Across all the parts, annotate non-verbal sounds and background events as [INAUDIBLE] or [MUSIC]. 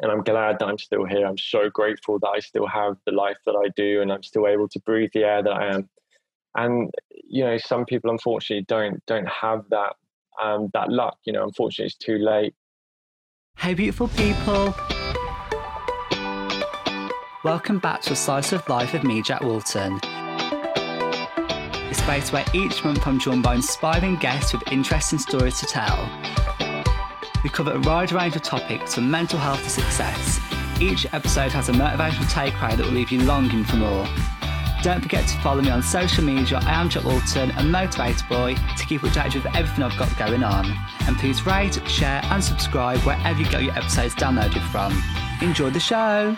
and I'm glad that I'm still here. I'm so grateful that I still have the life that I do, and I'm still able to breathe the air that I am. And you know, some people unfortunately don't don't have that um, that luck. You know, unfortunately, it's too late. Hey, beautiful people. Welcome back to a slice of life with me, Jack Walton. A space where each month I'm joined by inspiring guests with interesting stories to tell. We cover a wide range of topics from mental health to success. Each episode has a motivational takeaway that will leave you longing for more. Don't forget to follow me on social media. I am Jack Walton, a motivator boy, to keep updated with everything I've got going on. And please rate, share, and subscribe wherever you get your episodes downloaded from. Enjoy the show!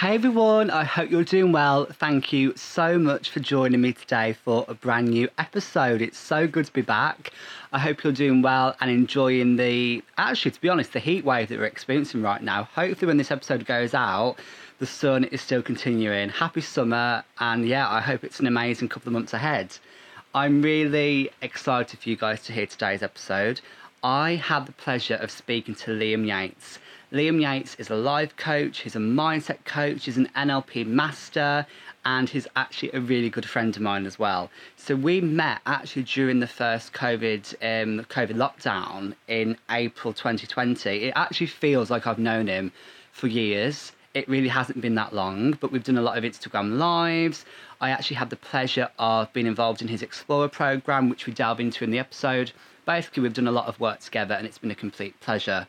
Hey everyone, I hope you're doing well. Thank you so much for joining me today for a brand new episode. It's so good to be back. I hope you're doing well and enjoying the, actually, to be honest, the heat wave that we're experiencing right now. Hopefully, when this episode goes out, the sun is still continuing. Happy summer, and yeah, I hope it's an amazing couple of months ahead. I'm really excited for you guys to hear today's episode. I had the pleasure of speaking to Liam Yates. Liam Yates is a life coach, he's a mindset coach, he's an NLP master, and he's actually a really good friend of mine as well. So we met actually during the first COVID um, COVID lockdown in April 2020. It actually feels like I've known him for years. It really hasn't been that long, but we've done a lot of Instagram lives. I actually had the pleasure of being involved in his Explorer program, which we delve into in the episode. Basically, we've done a lot of work together, and it's been a complete pleasure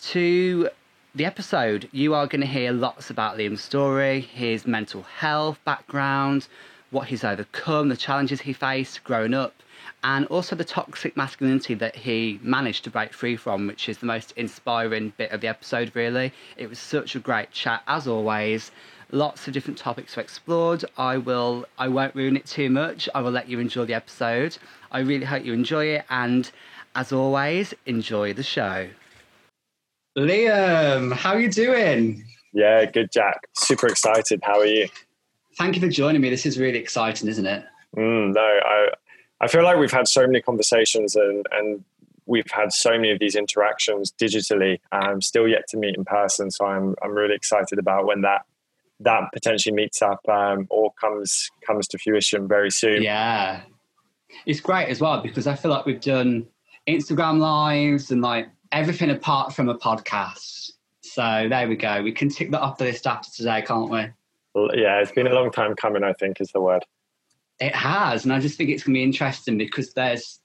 to the episode, you are going to hear lots about Liam's story, his mental health background, what he's overcome, the challenges he faced growing up, and also the toxic masculinity that he managed to break free from, which is the most inspiring bit of the episode, really. It was such a great chat, as always. Lots of different topics were explored. I will I won't ruin it too much. I will let you enjoy the episode. I really hope you enjoy it and as always, enjoy the show. Liam, how are you doing? Yeah, good, Jack. Super excited. How are you? Thank you for joining me. This is really exciting, isn't it? Mm, no, I I feel like we've had so many conversations and and we've had so many of these interactions digitally. I'm still yet to meet in person, so I'm I'm really excited about when that that potentially meets up um, or comes comes to fruition very soon. Yeah, it's great as well because I feel like we've done Instagram lives and like everything apart from a podcast. So there we go. We can tick that off the list after today, can't we? Well, yeah, it's been a long time coming. I think is the word. It has, and I just think it's going to be interesting because there's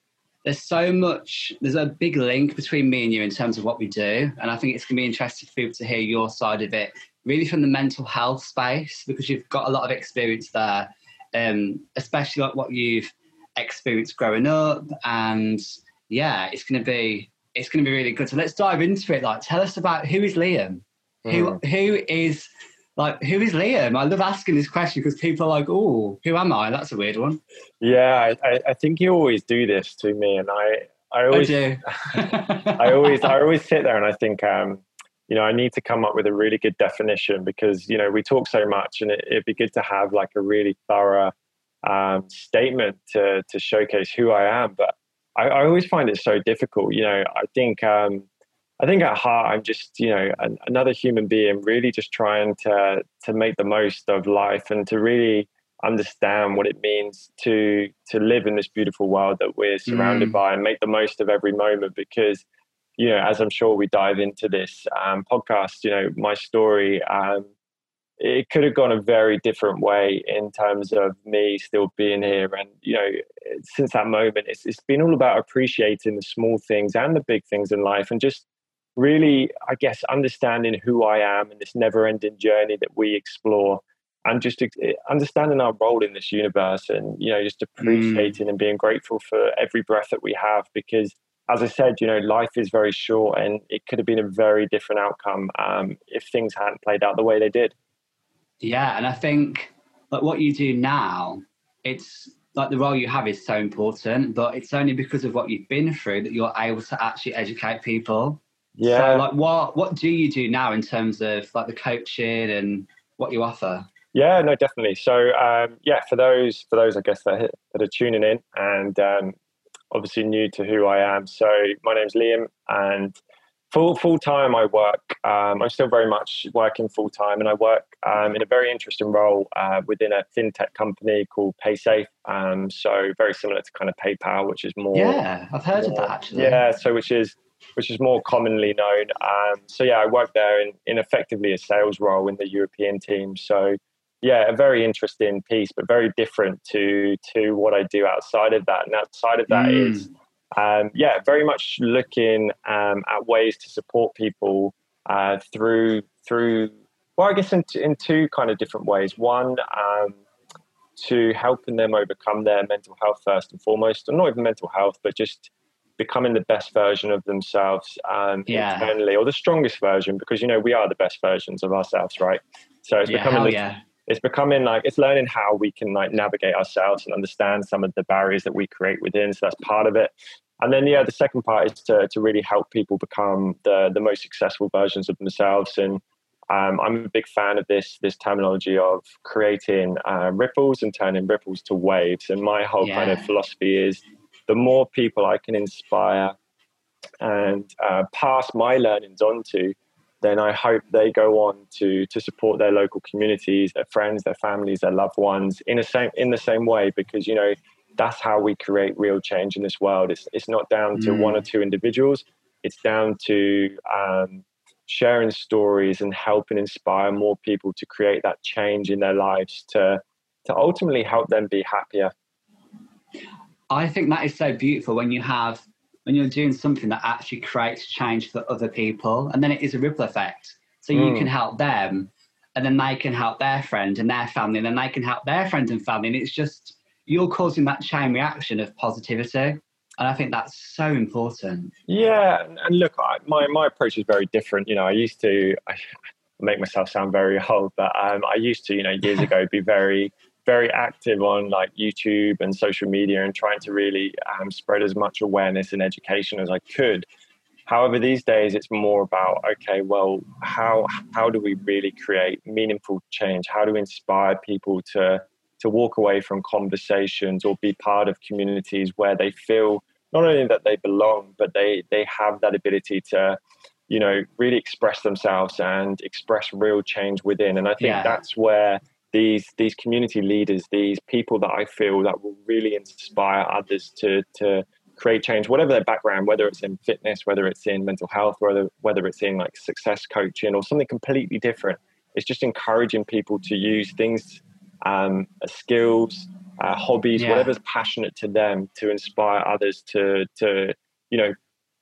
there's so much. There's a big link between me and you in terms of what we do, and I think it's going to be interesting for people to hear your side of it, really from the mental health space, because you've got a lot of experience there, um, especially like what you've experienced growing up, and yeah, it's going to be it's going to be really good. So let's dive into it. Like, tell us about who is Liam? Mm. Who who is like who is Liam? I love asking this question because people are like, "Oh, who am I?" That's a weird one. Yeah, I, I think you always do this to me, and I I always I, [LAUGHS] [LAUGHS] I always I always sit there and I think um you know I need to come up with a really good definition because you know we talk so much and it, it'd be good to have like a really thorough um, statement to to showcase who I am, but I, I, always find it so difficult. You know, I think um, I think at heart I'm just you know an, another human being, really just trying to to make the most of life and to really understand what it means to to live in this beautiful world that we're surrounded mm. by and make the most of every moment because you know as i'm sure we dive into this um, podcast you know my story um, it could have gone a very different way in terms of me still being here. And, you know, since that moment, it's, it's been all about appreciating the small things and the big things in life and just really, I guess, understanding who I am and this never ending journey that we explore and just understanding our role in this universe and, you know, just appreciating mm. and being grateful for every breath that we have because as I said, you know, life is very short and it could have been a very different outcome um, if things hadn't played out the way they did. Yeah, and I think like what you do now, it's like the role you have is so important, but it's only because of what you've been through that you're able to actually educate people. Yeah. So like what what do you do now in terms of like the coaching and what you offer? Yeah, no, definitely. So um, yeah, for those for those I guess that that are tuning in and um, obviously new to who I am. So my name's Liam, and full full time I work. Um, I'm still very much working full time, and I work um, in a very interesting role uh, within a fintech company called PaySafe. Um, so very similar to kind of PayPal, which is more. Yeah, I've heard more, of that actually. Yeah, so which is which is more commonly known. Um, so yeah, I work there in, in effectively a sales role in the European team. So yeah, a very interesting piece, but very different to to what I do outside of that. And outside of that mm. is, um, yeah, very much looking um, at ways to support people uh, through through. Well, I guess in, in two kind of different ways. One, um, to helping them overcome their mental health first and foremost, and not even mental health, but just becoming the best version of themselves um, yeah. internally, or the strongest version, because you know we are the best versions of ourselves, right? So it's yeah, becoming the, yeah it's becoming like it's learning how we can like navigate ourselves and understand some of the barriers that we create within. So that's part of it. And then yeah, the second part is to to really help people become the the most successful versions of themselves. And um, I'm a big fan of this this terminology of creating uh, ripples and turning ripples to waves. And my whole yeah. kind of philosophy is the more people I can inspire and uh, pass my learnings on to, then I hope they go on to to support their local communities, their friends, their families, their loved ones in the same in the same way. Because you know that's how we create real change in this world. It's it's not down to mm. one or mm. two individuals. It's down to um, sharing stories and helping inspire more people to create that change in their lives to to ultimately help them be happier. I think that is so beautiful when you have when you're doing something that actually creates change for other people, and then it is a ripple effect. So mm. you can help them, and then they can help their friend and their family, and then they can help their friends and family. And it's just you're causing that chain reaction of positivity. And I think that's so important. Yeah, and look, I, my my approach is very different. You know, I used to [LAUGHS] I make myself sound very old, but um, I used to, you know, years [LAUGHS] ago, be very very active on like YouTube and social media and trying to really um, spread as much awareness and education as I could. However, these days it's more about okay, well, how how do we really create meaningful change? How do we inspire people to to walk away from conversations or be part of communities where they feel not only that they belong, but they they have that ability to you know really express themselves and express real change within. And I think yeah. that's where these these community leaders, these people that I feel that will really inspire others to to create change, whatever their background, whether it's in fitness, whether it's in mental health, whether whether it's in like success coaching or something completely different. It's just encouraging people to use things, um, skills, uh, hobbies, yeah. whatever's passionate to them, to inspire others to to you know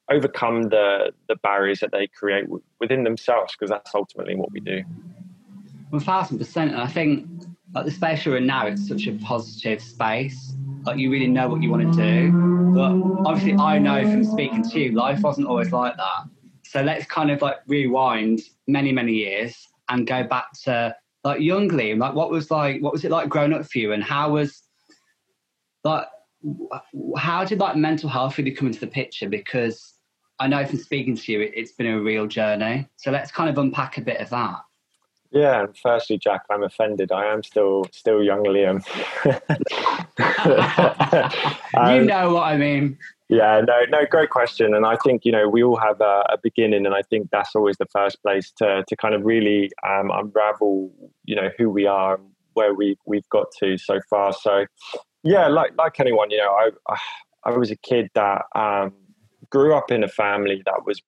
overcome the the barriers that they create w- within themselves, because that's ultimately what we do. One thousand percent. And I think like the space you're in now, it's such a positive space. Like you really know what you want to do. But obviously I know from speaking to you, life wasn't always like that. So let's kind of like rewind many, many years and go back to like young Liam. Like what was like what was it like growing up for you and how was like how did like mental health really come into the picture? Because I know from speaking to you, it, it's been a real journey. So let's kind of unpack a bit of that. Yeah, and firstly, Jack, I'm offended. I am still still young Liam. [LAUGHS] um, you know what I mean. Yeah, no, no, great question. And I think you know we all have a, a beginning, and I think that's always the first place to to kind of really um, unravel, you know, who we are, and where we we've got to so far. So, yeah, like like anyone, you know, I I, I was a kid that um, grew up in a family that was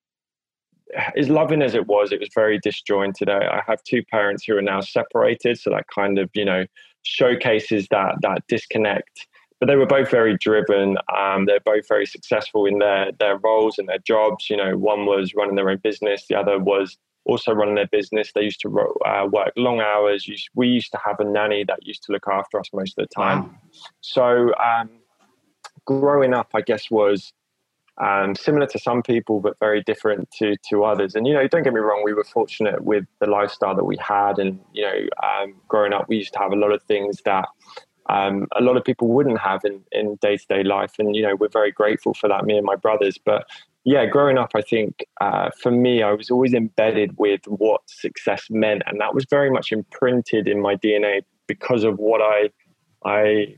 as loving as it was, it was very disjointed. I, I, have two parents who are now separated, so that kind of you know showcases that that disconnect. But they were both very driven. Um, they're both very successful in their their roles and their jobs. You know, one was running their own business, the other was also running their business. They used to uh, work long hours. We used to have a nanny that used to look after us most of the time. Wow. So um, growing up, I guess was um, similar to some people, but very different to to others. And you know, don't get me wrong, we were fortunate with the lifestyle that we had, and you know, um, growing up, we used to have a lot of things that um, a lot of people wouldn't have in in day to day life, and you know, we're very grateful for that, me and my brothers. But yeah, growing up, I think uh, for me, I was always embedded with what success meant, and that was very much imprinted in my DNA because of what I I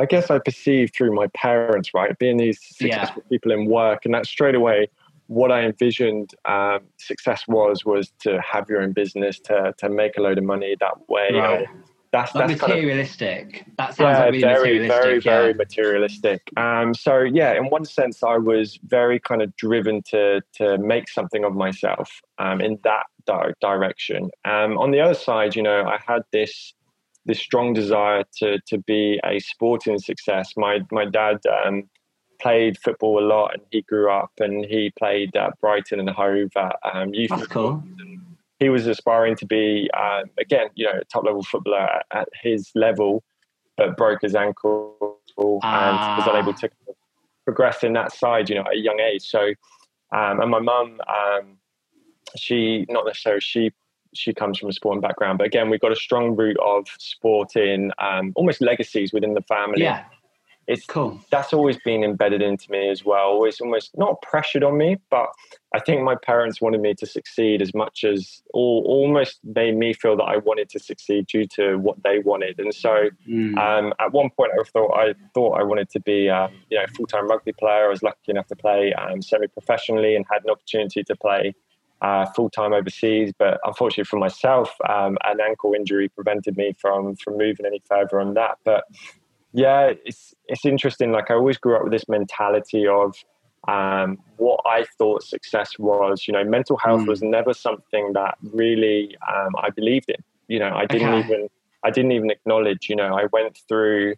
I guess I perceived through my parents, right, being these successful yeah. people in work, and that straight away, what I envisioned um, success was was to have your own business, to to make a load of money that way. Right. that's like that's materialistic. Kind of, that sounds yeah, like really very, materialistic. Very, yeah. very materialistic. Um, so yeah, in one sense, I was very kind of driven to to make something of myself um, in that di- direction. Um, on the other side, you know, I had this this strong desire to to be a sporting success. My my dad um, played football a lot, and he grew up and he played at Brighton and Hove at um, youth. That's cool. He was aspiring to be um, again, you know, top level footballer at, at, his level, but broke his ankle ah. and was unable to progress in that side, you know, at a young age. So, um, and my mum, um, she not necessarily she she comes from a sporting background. But again, we've got a strong root of sporting, um, almost legacies within the family. Yeah. It's cool. That's always been embedded into me as well. Always almost not pressured on me, but I think my parents wanted me to succeed as much as or almost made me feel that I wanted to succeed due to what they wanted. And so mm. um, at one point I thought I thought I wanted to be um, you know full time rugby player. I was lucky enough to play um, semi professionally and had an opportunity to play uh, full time overseas. But unfortunately for myself, um, an ankle injury prevented me from from moving any further on that. But yeah, it's it's interesting. Like I always grew up with this mentality of um, what I thought success was. You know, mental health mm. was never something that really um, I believed in. You know, I didn't okay. even I didn't even acknowledge. You know, I went through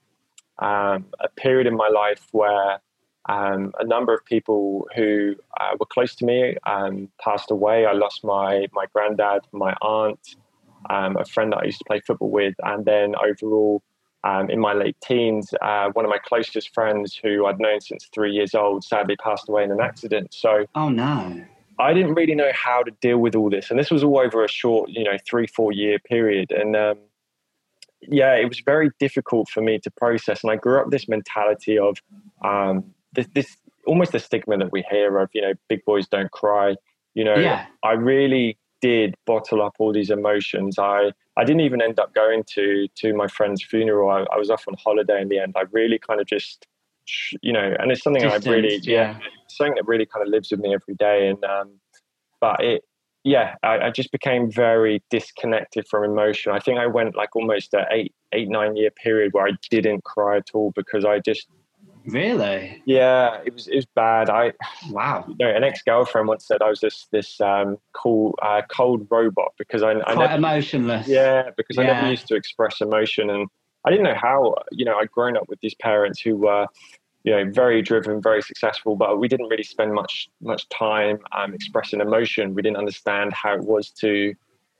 um, a period in my life where um, a number of people who uh, were close to me um, passed away. I lost my my granddad, my aunt, um, a friend that I used to play football with, and then overall, um, in my late teens, uh, one of my closest friends who I'd known since three years old sadly passed away in an accident. So, oh no. I didn't really know how to deal with all this, and this was all over a short, you know, three four year period, and um, yeah, it was very difficult for me to process. And I grew up this mentality of um, this, this almost the stigma that we hear of, you know, big boys don't cry. You know, yeah. I really did bottle up all these emotions. I I didn't even end up going to to my friend's funeral. I, I was off on holiday in the end. I really kind of just, you know, and it's something I really, yeah, something that really kind of lives with me every day. And um, but it, yeah, I, I, just became very disconnected from emotion. I think I went like almost a eight eight nine year period where I didn't cry at all because I just Really? Yeah, it was it was bad. I wow. You know, an ex girlfriend once said I was this this um, cool uh, cold robot because I, I never, emotionless. Yeah, because yeah. I never used to express emotion, and I didn't know how. You know, I'd grown up with these parents who were, you know, very driven, very successful, but we didn't really spend much much time um, expressing emotion. We didn't understand how it was to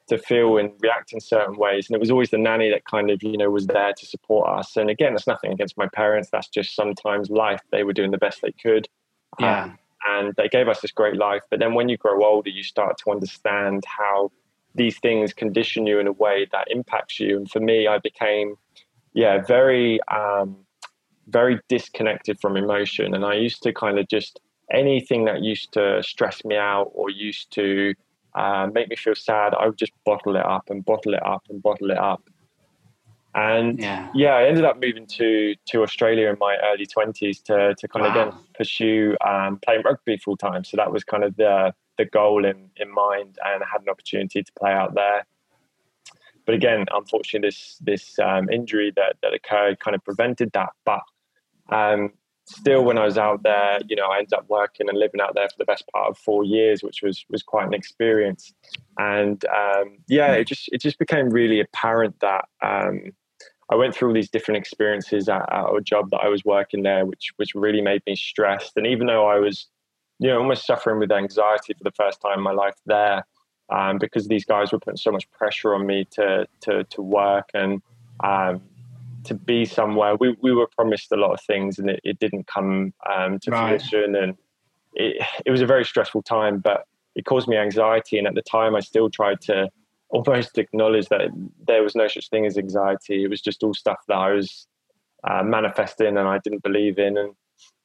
to feel and react in certain ways. And it was always the nanny that kind of, you know, was there to support us. And again, that's nothing against my parents. That's just sometimes life. They were doing the best they could. Yeah. Um, and they gave us this great life. But then when you grow older, you start to understand how these things condition you in a way that impacts you. And for me, I became, yeah, very, um, very disconnected from emotion. And I used to kind of just anything that used to stress me out or used to uh, make me feel sad, I would just bottle it up and bottle it up and bottle it up. And yeah, yeah I ended up moving to to Australia in my early twenties to to kind wow. of again pursue um, playing rugby full time. So that was kind of the the goal in in mind, and I had an opportunity to play out there. But again, unfortunately, this this um, injury that that occurred kind of prevented that. But um, still when I was out there, you know, I ended up working and living out there for the best part of four years, which was was quite an experience. And um, yeah, it just it just became really apparent that um, I went through all these different experiences at, at a job that I was working there, which which really made me stressed. And even though I was, you know, almost suffering with anxiety for the first time in my life there, um, because these guys were putting so much pressure on me to to to work and um, to be somewhere. We, we were promised a lot of things and it, it didn't come um, to right. fruition. And it, it was a very stressful time, but it caused me anxiety. And at the time, I still tried to almost acknowledge that there was no such thing as anxiety. It was just all stuff that I was uh, manifesting and I didn't believe in. And,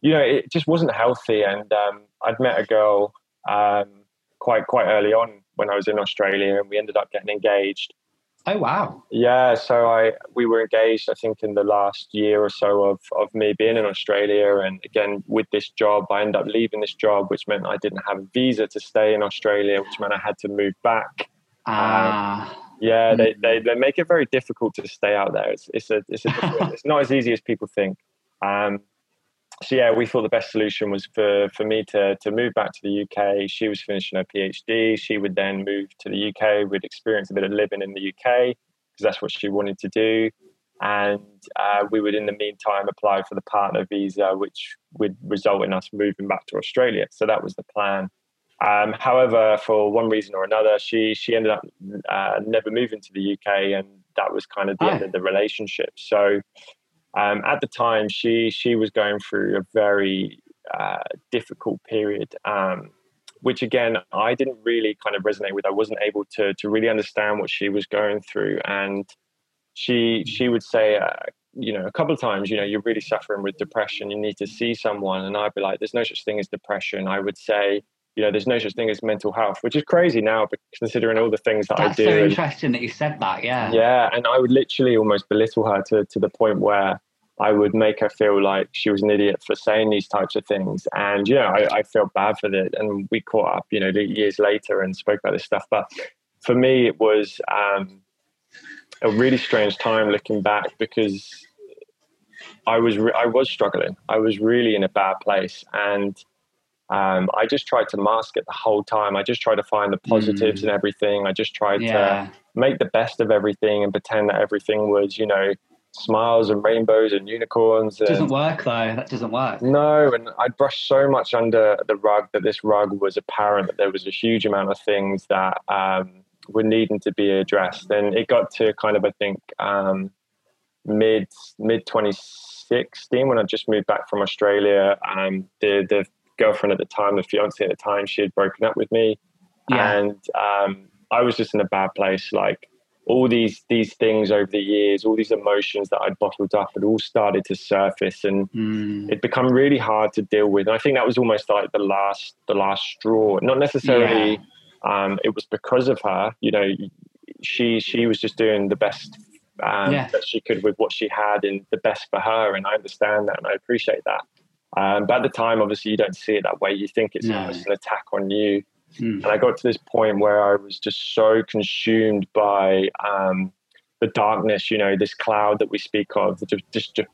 you know, it just wasn't healthy. And um, I'd met a girl um, quite, quite early on when I was in Australia and we ended up getting engaged. Oh wow! Yeah, so I we were engaged. I think in the last year or so of of me being in Australia, and again with this job, I ended up leaving this job, which meant I didn't have a visa to stay in Australia, which meant I had to move back. Ah. Um, yeah, they, they, they make it very difficult to stay out there. It's it's a it's a it's not as easy as people think. Um, so yeah, we thought the best solution was for for me to to move back to the UK. She was finishing her PhD. She would then move to the UK. We'd experience a bit of living in the UK because that's what she wanted to do. And uh, we would, in the meantime, apply for the partner visa, which would result in us moving back to Australia. So that was the plan. Um, however, for one reason or another, she she ended up uh, never moving to the UK, and that was kind of the end of the relationship. So um, at the time, she she was going through a very uh, difficult period, um, which again I didn't really kind of resonate with. I wasn't able to to really understand what she was going through, and she she would say. Uh, you know, a couple of times, you know, you're really suffering with depression. You need to see someone, and I'd be like, "There's no such thing as depression." I would say, you know, there's no such thing as mental health, which is crazy now, but considering all the things that That's I do. That's so interesting that you said that. Yeah. Yeah, and I would literally almost belittle her to to the point where I would make her feel like she was an idiot for saying these types of things, and you know, I, I felt bad for it. And we caught up, you know, years later and spoke about this stuff. But for me, it was um, a really strange time looking back because I was re- I was struggling. I was really in a bad place, and um, I just tried to mask it the whole time. I just tried to find the positives mm. in everything. I just tried yeah. to make the best of everything and pretend that everything was, you know, smiles and rainbows and unicorns. It doesn't work though. That doesn't work. No, and I brushed so much under the rug that this rug was apparent that there was a huge amount of things that um, were needing to be addressed. And it got to kind of, I think, um, mid mid 2016 when I just moved back from Australia. Um, the the girlfriend at the time, the fiance at the time, she had broken up with me, yeah. and um, I was just in a bad place. Like all these these things over the years, all these emotions that I'd bottled up had all started to surface, and mm. it become really hard to deal with. And I think that was almost like the last the last straw. Not necessarily. Yeah. Um, it was because of her. You know, she she was just doing the best um, yeah. that she could with what she had and the best for her. And I understand that and I appreciate that. Um, but at the time, obviously, you don't see it that way. You think it's no. almost an attack on you. Mm. And I got to this point where I was just so consumed by um, the darkness, you know, this cloud that we speak of, the just de-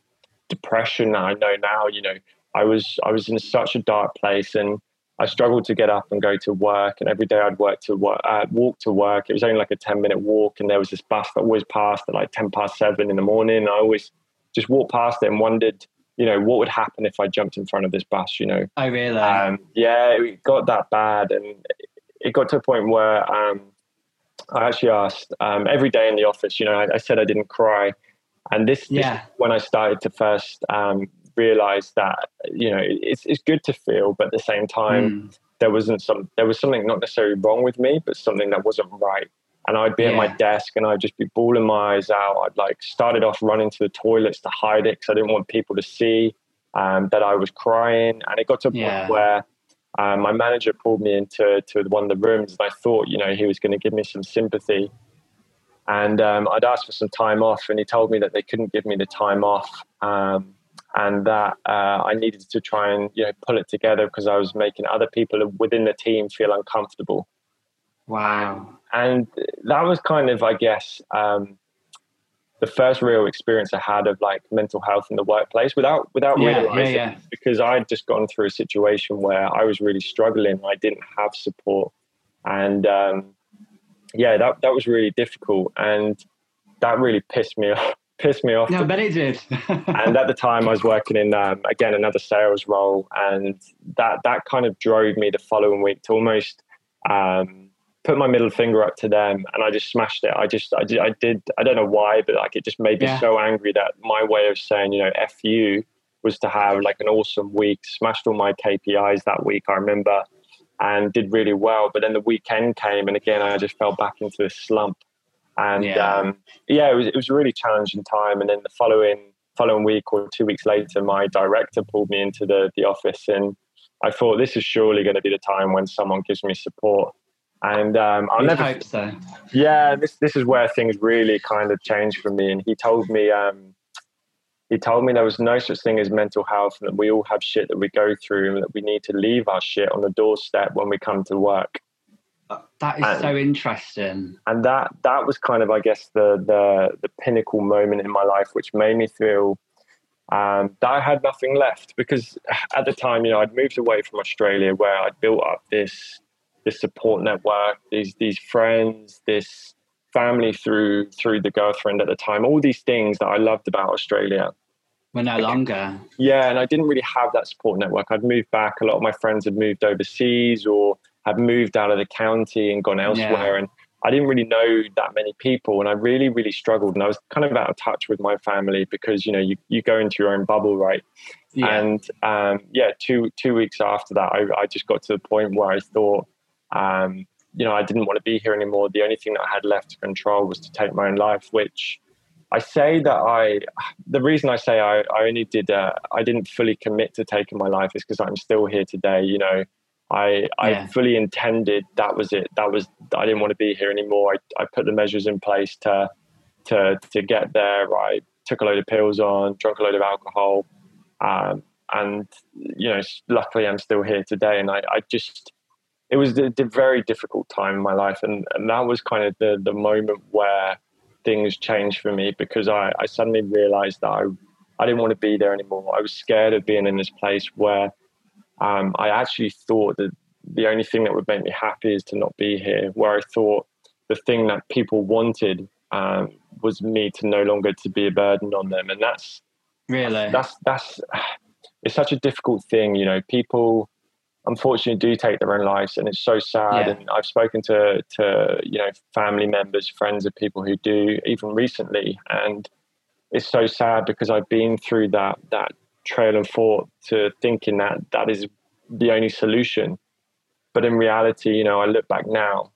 depression that I know now. You know, I was I was in such a dark place, and I struggled to get up and go to work. And every day I'd work to work, uh, walk to work. It was only like a ten minute walk, and there was this bus that always passed at like ten past seven in the morning. I always just walked past it and wondered you know, what would happen if I jumped in front of this bus, you know? Oh, really? Um, yeah, it got that bad. And it got to a point where um, I actually asked um, every day in the office, you know, I, I said I didn't cry. And this, yeah. This when I started to first um, realize that, you know, it's, it's good to feel, but at the same time, mm. there wasn't some, there was something not necessarily wrong with me, but something that wasn't right and I'd be yeah. at my desk and I'd just be bawling my eyes out. I'd like started off running to the toilets to hide it because I didn't want people to see um, that I was crying. And it got to a point yeah. where um, my manager pulled me into to one of the rooms and I thought, you know, he was going to give me some sympathy. And um, I'd asked for some time off, and he told me that they couldn't give me the time off, um, and that uh, I needed to try and you know pull it together because I was making other people within the team feel uncomfortable. Wow. And that was kind of, I guess, um, the first real experience I had of like mental health in the workplace without without yeah, realizing yeah, yeah. because I'd just gone through a situation where I was really struggling. I didn't have support, and um, yeah, that that was really difficult, and that really pissed me [LAUGHS] off. Pissed me off. No, but it did. [LAUGHS] and at the time, I was working in um, again another sales role, and that that kind of drove me the following week to almost um, put my middle finger up to them and I just smashed it. I just, I did, I, did, I don't know why, but like it just made me yeah. so angry that my way of saying, you know, F you was to have like an awesome week, smashed all my KPIs that week, I remember, and did really well. But then the weekend came and again, I just fell back into a slump. And yeah, um, yeah it, was, it was a really challenging time. And then the following, following week or two weeks later, my director pulled me into the, the office and I thought this is surely going to be the time when someone gives me support And um, I'll we never hope so. Yeah, this this is where things really kind of changed for me. And he told me, um, he told me there was no such thing as mental health, and that we all have shit that we go through, and that we need to leave our shit on the doorstep when we come to work. That is and, so interesting. And that that was kind of, I guess, the the the pinnacle moment in my life, which made me feel um, that I had nothing left because at the time, you know, I'd moved away from Australia where I'd built up this this support network, these these friends, this family through through the girlfriend at the time, all these things that I loved about Australia. We're no longer. Yeah, and I didn't really have that support network. I'd moved back. A lot of my friends had moved overseas or had moved out of the county and gone elsewhere. Yeah. And I didn't really know that many people. And I really, really struggled. And I was kind of out of touch with my family because, you know, you, you go into your own bubble, right? Yeah. And um, yeah, two two weeks after that, I, I just got to the point where I thought, um, you know, I didn't want to be here anymore. The only thing that I had left to control was to take my own life, which I say that I, the reason I say I, I only did, uh, I didn't fully commit to taking my life is because I'm still here today. You know, I, I fully intended that was it. That was, I didn't want to be here anymore. I, I put the measures in place to, to, to get there. I took a load of pills on, drank a load of alcohol. Um, and, you know, luckily I'm still here today. And I, I just, it was a, very difficult time in my life, and, and that was kind of the the moment where things changed for me because I, I suddenly realized that I, I didn't want to be there anymore. I was scared of being in this place where um, I actually thought that the only thing that would make me happy is to not be here. Where I thought the thing that people wanted um, was me to no longer to be a burden on them, and that's really that's that's it's such a difficult thing. You know, people unfortunately do take their own lives and it's so sad yeah. and i've spoken to to you know family members friends of people who do even recently and it's so sad because i've been through that that trail of thought to thinking that that is the only solution but in reality you know i look back now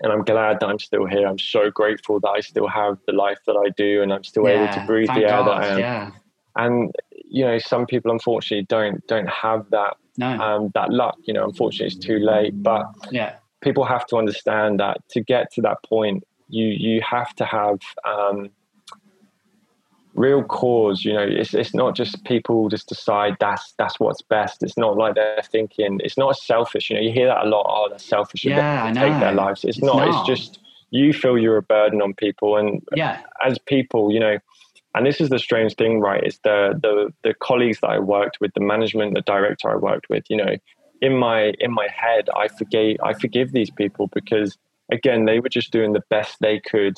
and i'm glad that i'm still here i'm so grateful that i still have the life that i do and i'm still yeah, able to breathe the air God, that i am yeah. and you know some people unfortunately don't don't have that no. um, that luck. You know, unfortunately, it's too late. But yeah, people have to understand that to get to that point, you you have to have um, real cause. You know, it's it's not just people just decide that's that's what's best. It's not like they're thinking. It's not selfish. You know, you hear that a lot. Oh, they're selfish. Yeah, I know. Take their lives. It's, it's not, not. It's just you feel you're a burden on people, and yeah, as people, you know and this is the strange thing, right? Is the the the colleagues that I worked with, the management, the director I worked with, you know, in my in my head, I forgave I forgive these people because again, they were just doing the best they could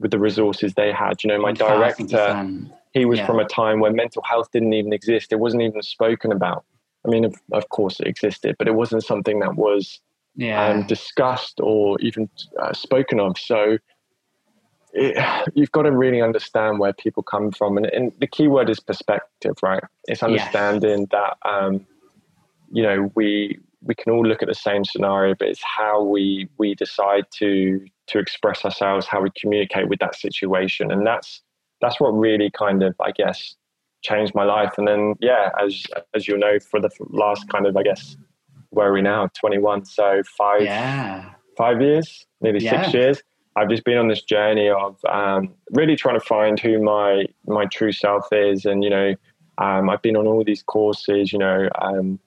with the resources they had. You know, my director, he was yeah. from a time where mental health didn't even exist. It wasn't even spoken about. I mean, of, of course it existed, but it wasn't something that was yeah. um, discussed or even uh, spoken of. So it, you've got to really understand where people come from, and, and the key word is perspective, right? It's understanding yes. that um, you know we we can all look at the same scenario, but it's how we we decide to to express ourselves, how we communicate with that situation, and that's that's what really kind of I guess changed my life. And then yeah, as as you'll know, for the last kind of I guess where are we now? Twenty one, so five yeah. five years, nearly yeah. six years I've just been on this journey of um, really trying to find who my my true self is, and you know, um, I've been on all these courses. You know, um,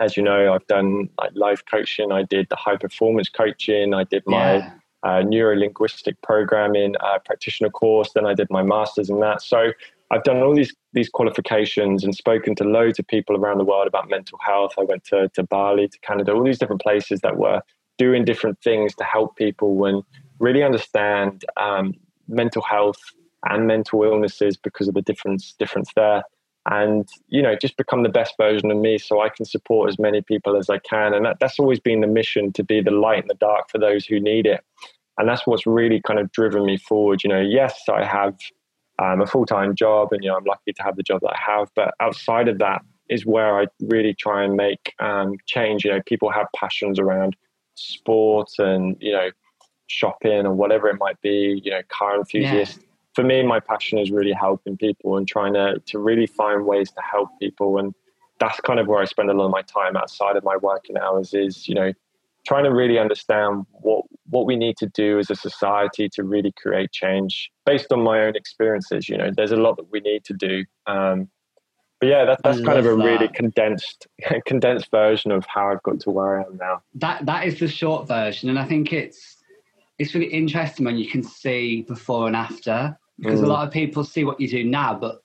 as you know, I've done like life coaching. I did the high performance coaching. I did my yeah. uh, neuro linguistic programming uh, practitioner course. Then I did my masters in that. So I've done all these these qualifications and spoken to loads of people around the world about mental health. I went to to Bali, to Canada, all these different places that were doing different things to help people when really understand um, mental health and mental illnesses because of the difference difference there. And you know just become the best version of me so i can support as many people as i can. And that, that's always been the mission to be the light in the dark for those who need it. And that's what's really kind of driven me forward. You know yes i have um, a full-time job and you know i'm lucky to have the job that i have but outside of that is where i really try and make um, change. You know people have passions around sport and you know shopping or whatever it might be, you know, car enthusiast. Yeah. For me, my passion is really helping people and trying to to really find ways to help people. And that's kind of where I spend a lot of my time outside of my working hours is, you know, trying to really understand what what we need to do as a society to really create change based on my own experiences. You know, there's a lot that we need to do. Um, but yeah, that, that's kind of a that. really condensed [LAUGHS] condensed version of how I've got to where I am now. That that is the short version, and I think it's it's really interesting when you can see before and after because mm. a lot of people see what you do now, but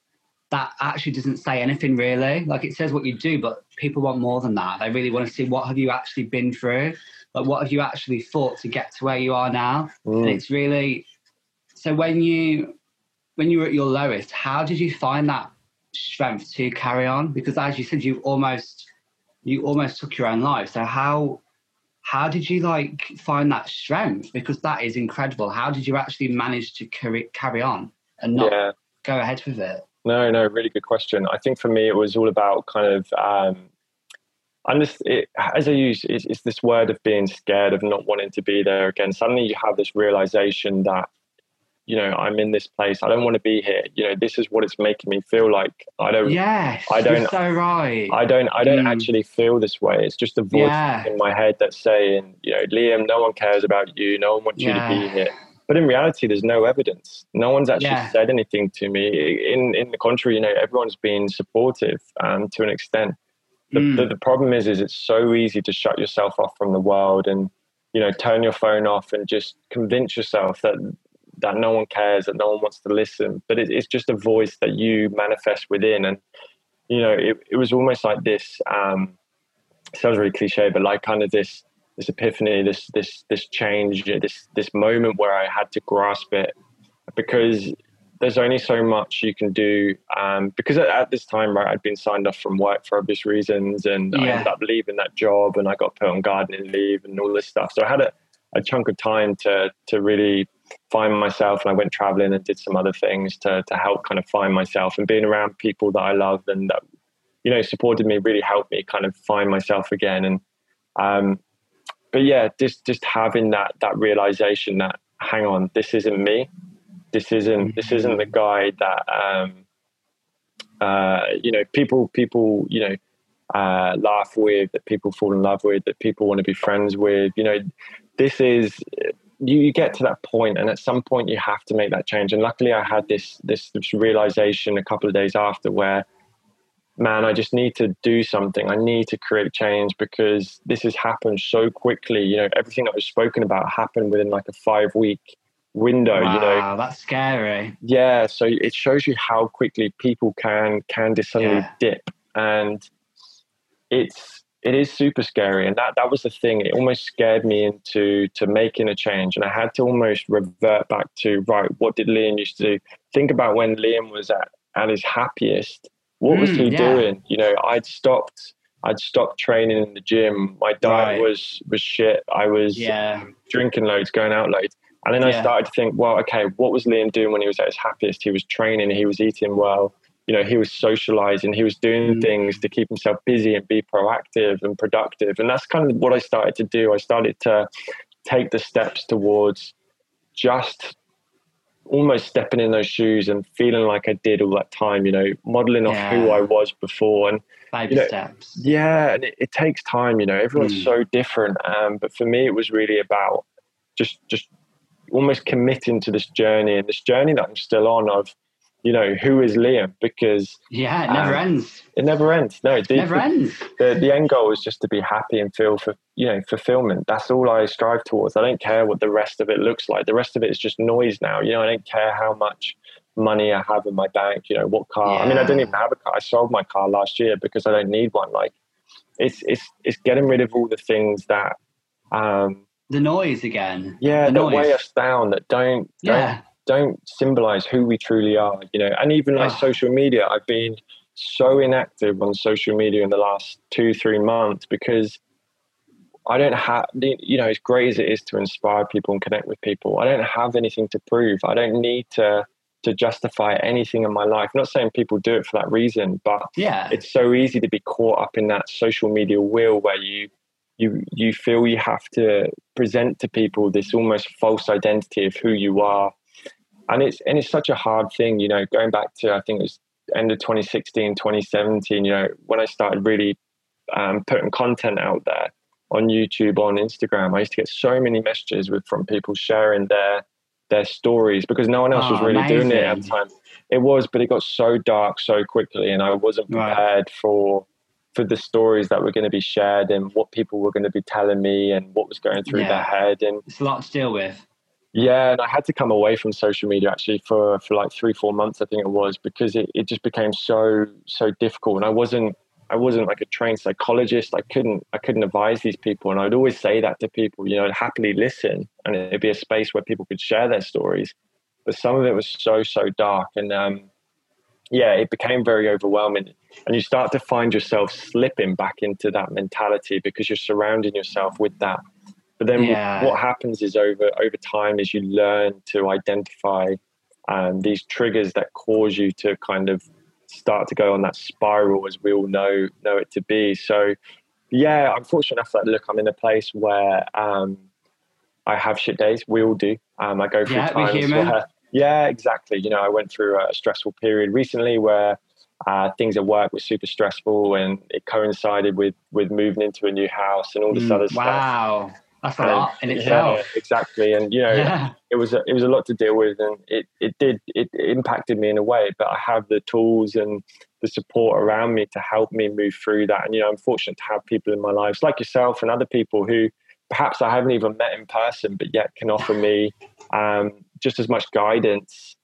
that actually doesn't say anything really. Like it says what you do, but people want more than that. They really want to see what have you actually been through, like what have you actually fought to get to where you are now. Mm. And it's really so when you when you were at your lowest, how did you find that strength to carry on? Because as you said, you almost you almost took your own life. So how how did you like find that strength? Because that is incredible. How did you actually manage to carry carry on and not yeah. go ahead with it? No, no, really good question. I think for me, it was all about kind of. Um, just, it, as I use, it's, it's this word of being scared of not wanting to be there again. Suddenly, you have this realization that you know, I'm in this place. I don't want to be here. You know, this is what it's making me feel like. I don't. Yes, I don't. so right. I don't. I don't mm. actually feel this way. It's just a voice yeah. in my head that's saying, you know, Liam, no one cares about you. No one wants yeah. you to be here. But in reality, there's no evidence. No one's actually yeah. said anything to me. In in the contrary, you know, everyone's been supportive um, to an extent. The, mm. the, the problem is, is it's so easy to shut yourself off from the world and you know turn your phone off and just convince yourself that that no one cares, that no one wants to listen. But it, it's just a voice that you manifest within. And, you know, it, it was almost like this, um, sounds really cliche, but like kind of this, this epiphany, this, this, this change, this, this moment where I had to grasp it because there's only so much you can do um, because at, at, this time right i'd been signed off from work for obvious reasons and yeah. i ended up leaving that job and i got put on gardening leave and all this stuff so i had a, a chunk of time to to really find myself and I went traveling and did some other things to to help kind of find myself and being around people that I loved and that you know supported me really helped me kind of find myself again. And um but yeah just just having that that realization that hang on this isn't me. This isn't this isn't the guy that um uh you know people people you know uh, laugh with, that people fall in love with, that people want to be friends with. You know, this is you, you get to that point and at some point you have to make that change. And luckily i had this, this this realization a couple of days after where man i just need to do something. I need to create change because this has happened so quickly. You know everything that was spoken about happened within like a five week window wow, you know? That's scary. Yeah so it shows you how quickly people can can just suddenly yeah. dip. And it's it is super scary and that that was the thing it almost scared me into to making a change and i had to almost revert back to right what did liam used to do think about when liam was at, at his happiest what mm, was he yeah. doing you know i'd stopped i'd stopped training in the gym my diet right. was was shit i was yeah. drinking loads going out loads and then yeah. i started to think well okay what was liam doing when he was at his happiest he was training he was eating well you know he was socializing he was doing mm. things to keep himself busy and be proactive and productive. And that's kind of what i started to do. I started to take the steps towards just almost stepping in those shoes and feeling like i did all that time you know modeling off who i was before. And five you know, steps. yeah and it, it, takes time you know everyone's mm. so different um, but for me it was really about just just almost committing to this journey. And this journey that i'm still on of you know, who is Liam? Because yeah, it never um, ends. It never ends. No, it never the, ends. The, the end goal is just to be happy and feel for you know fulfillment. That's all I strive towards. I don't care what the rest of it looks like. The rest of it is just noise now. You know, I don't care how much money I have in my bank. You know, what car. Yeah. I mean, I don't even have a car. I sold my car last year because I don't need one. Like, it's it's it's getting rid of all the things that. um the noise again. Yeah, the that noise. weigh us down. That don't. yeah don't symbolize who we truly are you know and even like oh. social media. I've been so inactive on social media in the last two three months because i don't have you know as great as it is to inspire people and connect with people i don't have anything to prove. I don't need to to justify anything in my life. I'm not saying people do it for that reason but yeah. it's so easy to be caught up in that social media wheel where you you you feel you have to present to people this almost false identity of who you are and it's and it's such a hard thing you know going back to i think it was end of 2016 2017 you know when i started really um, putting content out there on YouTube, on Instagram. I used to get so many messages with from people sharing their their stories because no one else oh, was really amazing. doing it at the time. It was, but it got so dark so quickly, and I wasn't prepared right. for for the stories that were going to be shared and what people were going to be telling me and what was going through yeah. their head. And it's a lot to deal with. Yeah, and I had to come away from social media actually for for like three, four months, I think it was, because it, it just became so so difficult, and I wasn't I wasn't like a trained psychologist. I couldn't I couldn't advise these people, and I'd always say that to people. You know, I'd happily listen, and it'd be a space where people could share their stories. But some of it was so so dark, and um, yeah, it became very overwhelming. And you start to find yourself slipping back into that mentality because you're surrounding yourself with that. But then yeah. what happens is over over time is you learn to identify um, these triggers that cause you to kind of start to go on that spiral as we all know know it to be. So yeah, I'm fortunate enough that look, I'm in a place where um, I have shit days. We all do. Um, I go through yeah, times where yeah, exactly. You know, I went through a stressful period recently where uh, things at work were super stressful, and it coincided with with moving into a new house and all this mm, other wow. stuff. Wow. That's a lot in itself. Yeah, exactly, and you know, yeah. it was a, it was a lot to deal with, and it it did it impacted me in a way. But I have the tools and the support around me to help me move through that. And you know, I'm fortunate to have people in my lives like yourself and other people who perhaps I haven't even met in person, but yet can offer me um, just as much guidance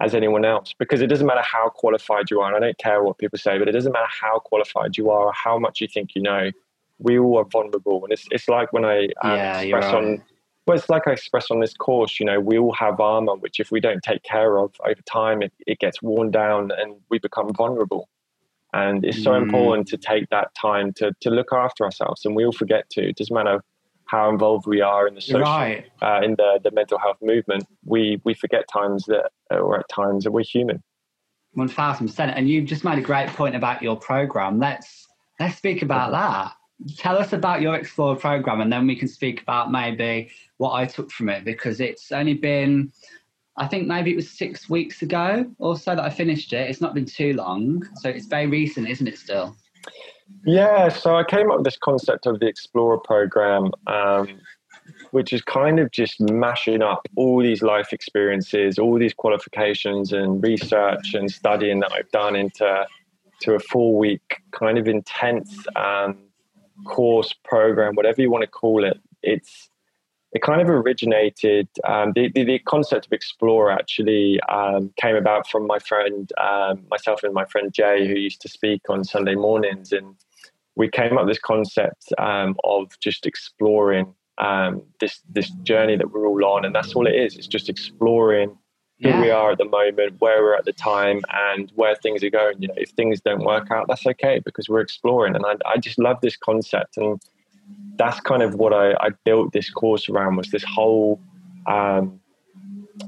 as anyone else. Because it doesn't matter how qualified you are, and I don't care what people say, but it doesn't matter how qualified you are or how much you think you know we all are vulnerable, and it's it's like when I um, yeah, express right. on. Well, it's like I express on this course, you know, we all have armor, which if we don't take care of over time, it, it gets worn down and we become vulnerable. And it's so mm. important to take that time to, to look after ourselves. And we all forget to. It doesn't matter how involved we are in the social, right. uh, in the, the mental health movement. We, we forget times that, or at times that we're human. 1000%. And you've just made a great point about your program. Let's, let's speak about that tell us about your Explore program and then we can speak about maybe what I took from it because it's only been, I think maybe it was six weeks ago or so that I finished it. It's not been too long. So it's very recent, isn't it, still? Yeah, so I came up with this concept of the Explorer program, um, which is kind of just mashing up all these life experiences, all these qualifications and research and studying that I've done into to a four week kind of intense um, course, program, whatever you want to call it. It's it kind of originated. Um, the, the, the concept of explore actually um, came about from my friend, um, myself and my friend Jay, who used to speak on Sunday mornings, and we came up with this concept um, of just exploring um, this this journey that we're all on, and that's all it is. It's just exploring who yeah. we are at the moment, where we're at the time, and where things are going. You know, if things don't work out, that's okay because we're exploring. And I, I just love this concept, and that's kind of what I, I built this course around was this whole, um,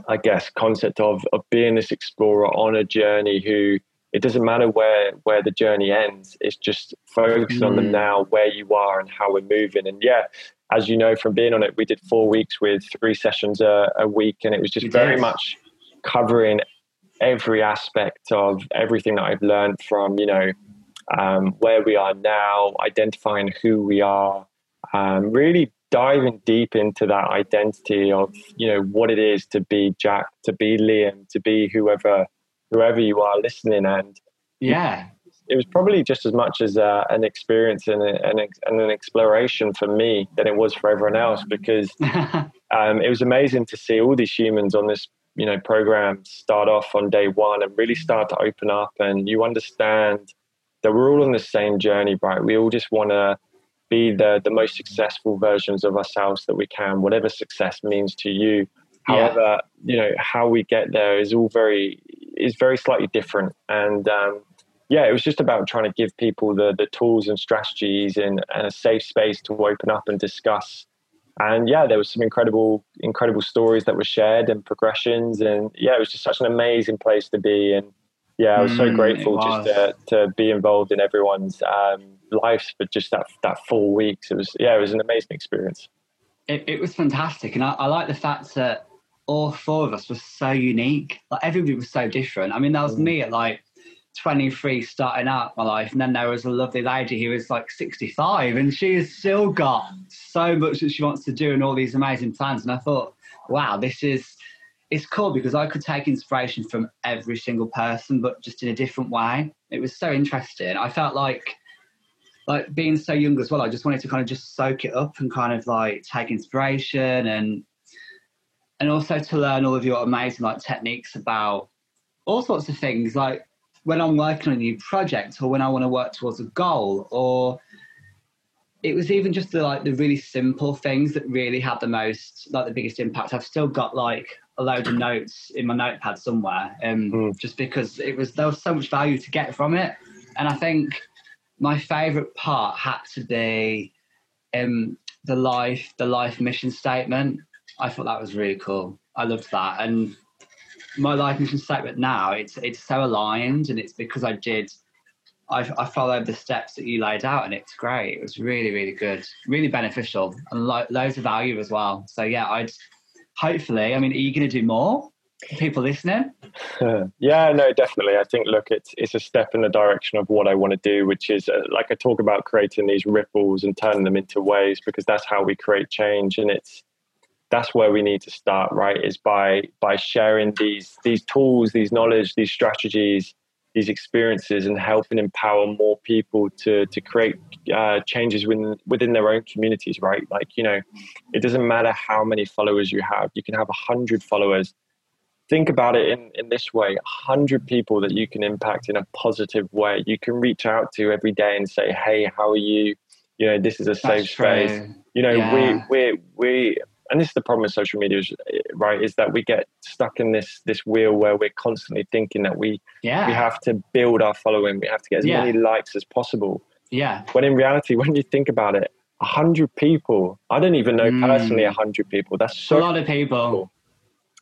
I guess, concept of of being this explorer on a journey who. It doesn't matter where where the journey ends. It's just focusing mm. on the mm. now, where you are, and how we're moving. And yeah, as you know from being on it, we did four weeks with three sessions a, a week, and it was just very much covering every aspect of everything that I've learned from, you know, um, where we are now, identifying who we are, um, really diving deep into that identity of, you know, what it is to be Jack, to be Liam, to be whoever, whoever you are listening. And yeah, it was probably just as much as uh, an experience and, a, and, and, an exploration for me than it was for everyone else because [LAUGHS] um, it was amazing to see all these humans on this you know programs start off on day one and really start to open up and you understand that we're all on the same journey right we all just want to be the the most successful versions of ourselves that we can whatever success means to you however yeah. you know how we get there is all very is very slightly different and um, yeah it was just about trying to give people the the tools and strategies and, and a safe space to open up and discuss and yeah, there was some incredible, incredible stories that were shared and progressions, and yeah, it was just such an amazing place to be. And yeah, I was so mm, grateful just to, to be involved in everyone's um, lives for just that that four weeks. It was yeah, it was an amazing experience. It, it was fantastic, and I, I like the fact that all four of us were so unique. Like everybody was so different. I mean, that was mm. me at like 23 starting out my life, and then there was a lovely lady who was like 65, and she has still got so much that she wants to do and all these amazing plans. And I thought, wow, this is it's cool because I could take inspiration from every single person, but just in a different way. It was so interesting. I felt like like being so young as well, I just wanted to kind of just soak it up and kind of like take inspiration and and also to learn all of your amazing like techniques about all sorts of things like when I'm working on a new project or when I want to work towards a goal or it was even just the like the really simple things that really had the most like the biggest impact. I've still got like a load of notes in my notepad somewhere, um, mm. just because it was there was so much value to get from it, and I think my favourite part had to be um, the life the life mission statement. I thought that was really cool. I loved that, and my life mission statement now it's it's so aligned, and it's because I did. I, I followed the steps that you laid out, and it's great. It was really, really good, really beneficial, and lo- loads of value as well. So yeah, I'd hopefully. I mean, are you going to do more? People listening? [LAUGHS] yeah, no, definitely. I think look, it's it's a step in the direction of what I want to do, which is uh, like I talk about creating these ripples and turning them into waves because that's how we create change, and it's that's where we need to start. Right, is by by sharing these these tools, these knowledge, these strategies these experiences and help and empower more people to to create uh, changes within within their own communities right? Like you know it doesn't matter how many followers you have you can have a hundred followers. Think about it in in this way a hundred people that you can impact in a positive way. You can reach out to every day and say hey how are you? You know this is a safe space. you know yeah. we we we and this is the problem with social media right is that we get stuck in this this wheel where we're constantly thinking that we yeah. we have to build our following we have to get as yeah. many likes as possible yeah when in reality when you think about it 100 people i don't even know mm. personally 100 people that's so a lot of people, people.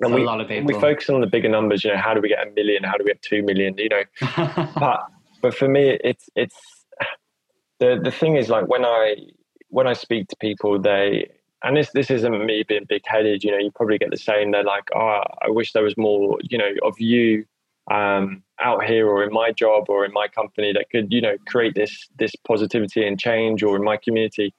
and we, a lot of people. we focus on the bigger numbers you know how do we get a million how do we get 2 million you know [LAUGHS] but but for me it's it's the the thing is like when i when i speak to people they and this this isn't me being big headed. You know, you probably get the same. They're like, oh, I wish there was more, you know, of you um, out here or in my job or in my company that could, you know, create this this positivity and change, or in my community.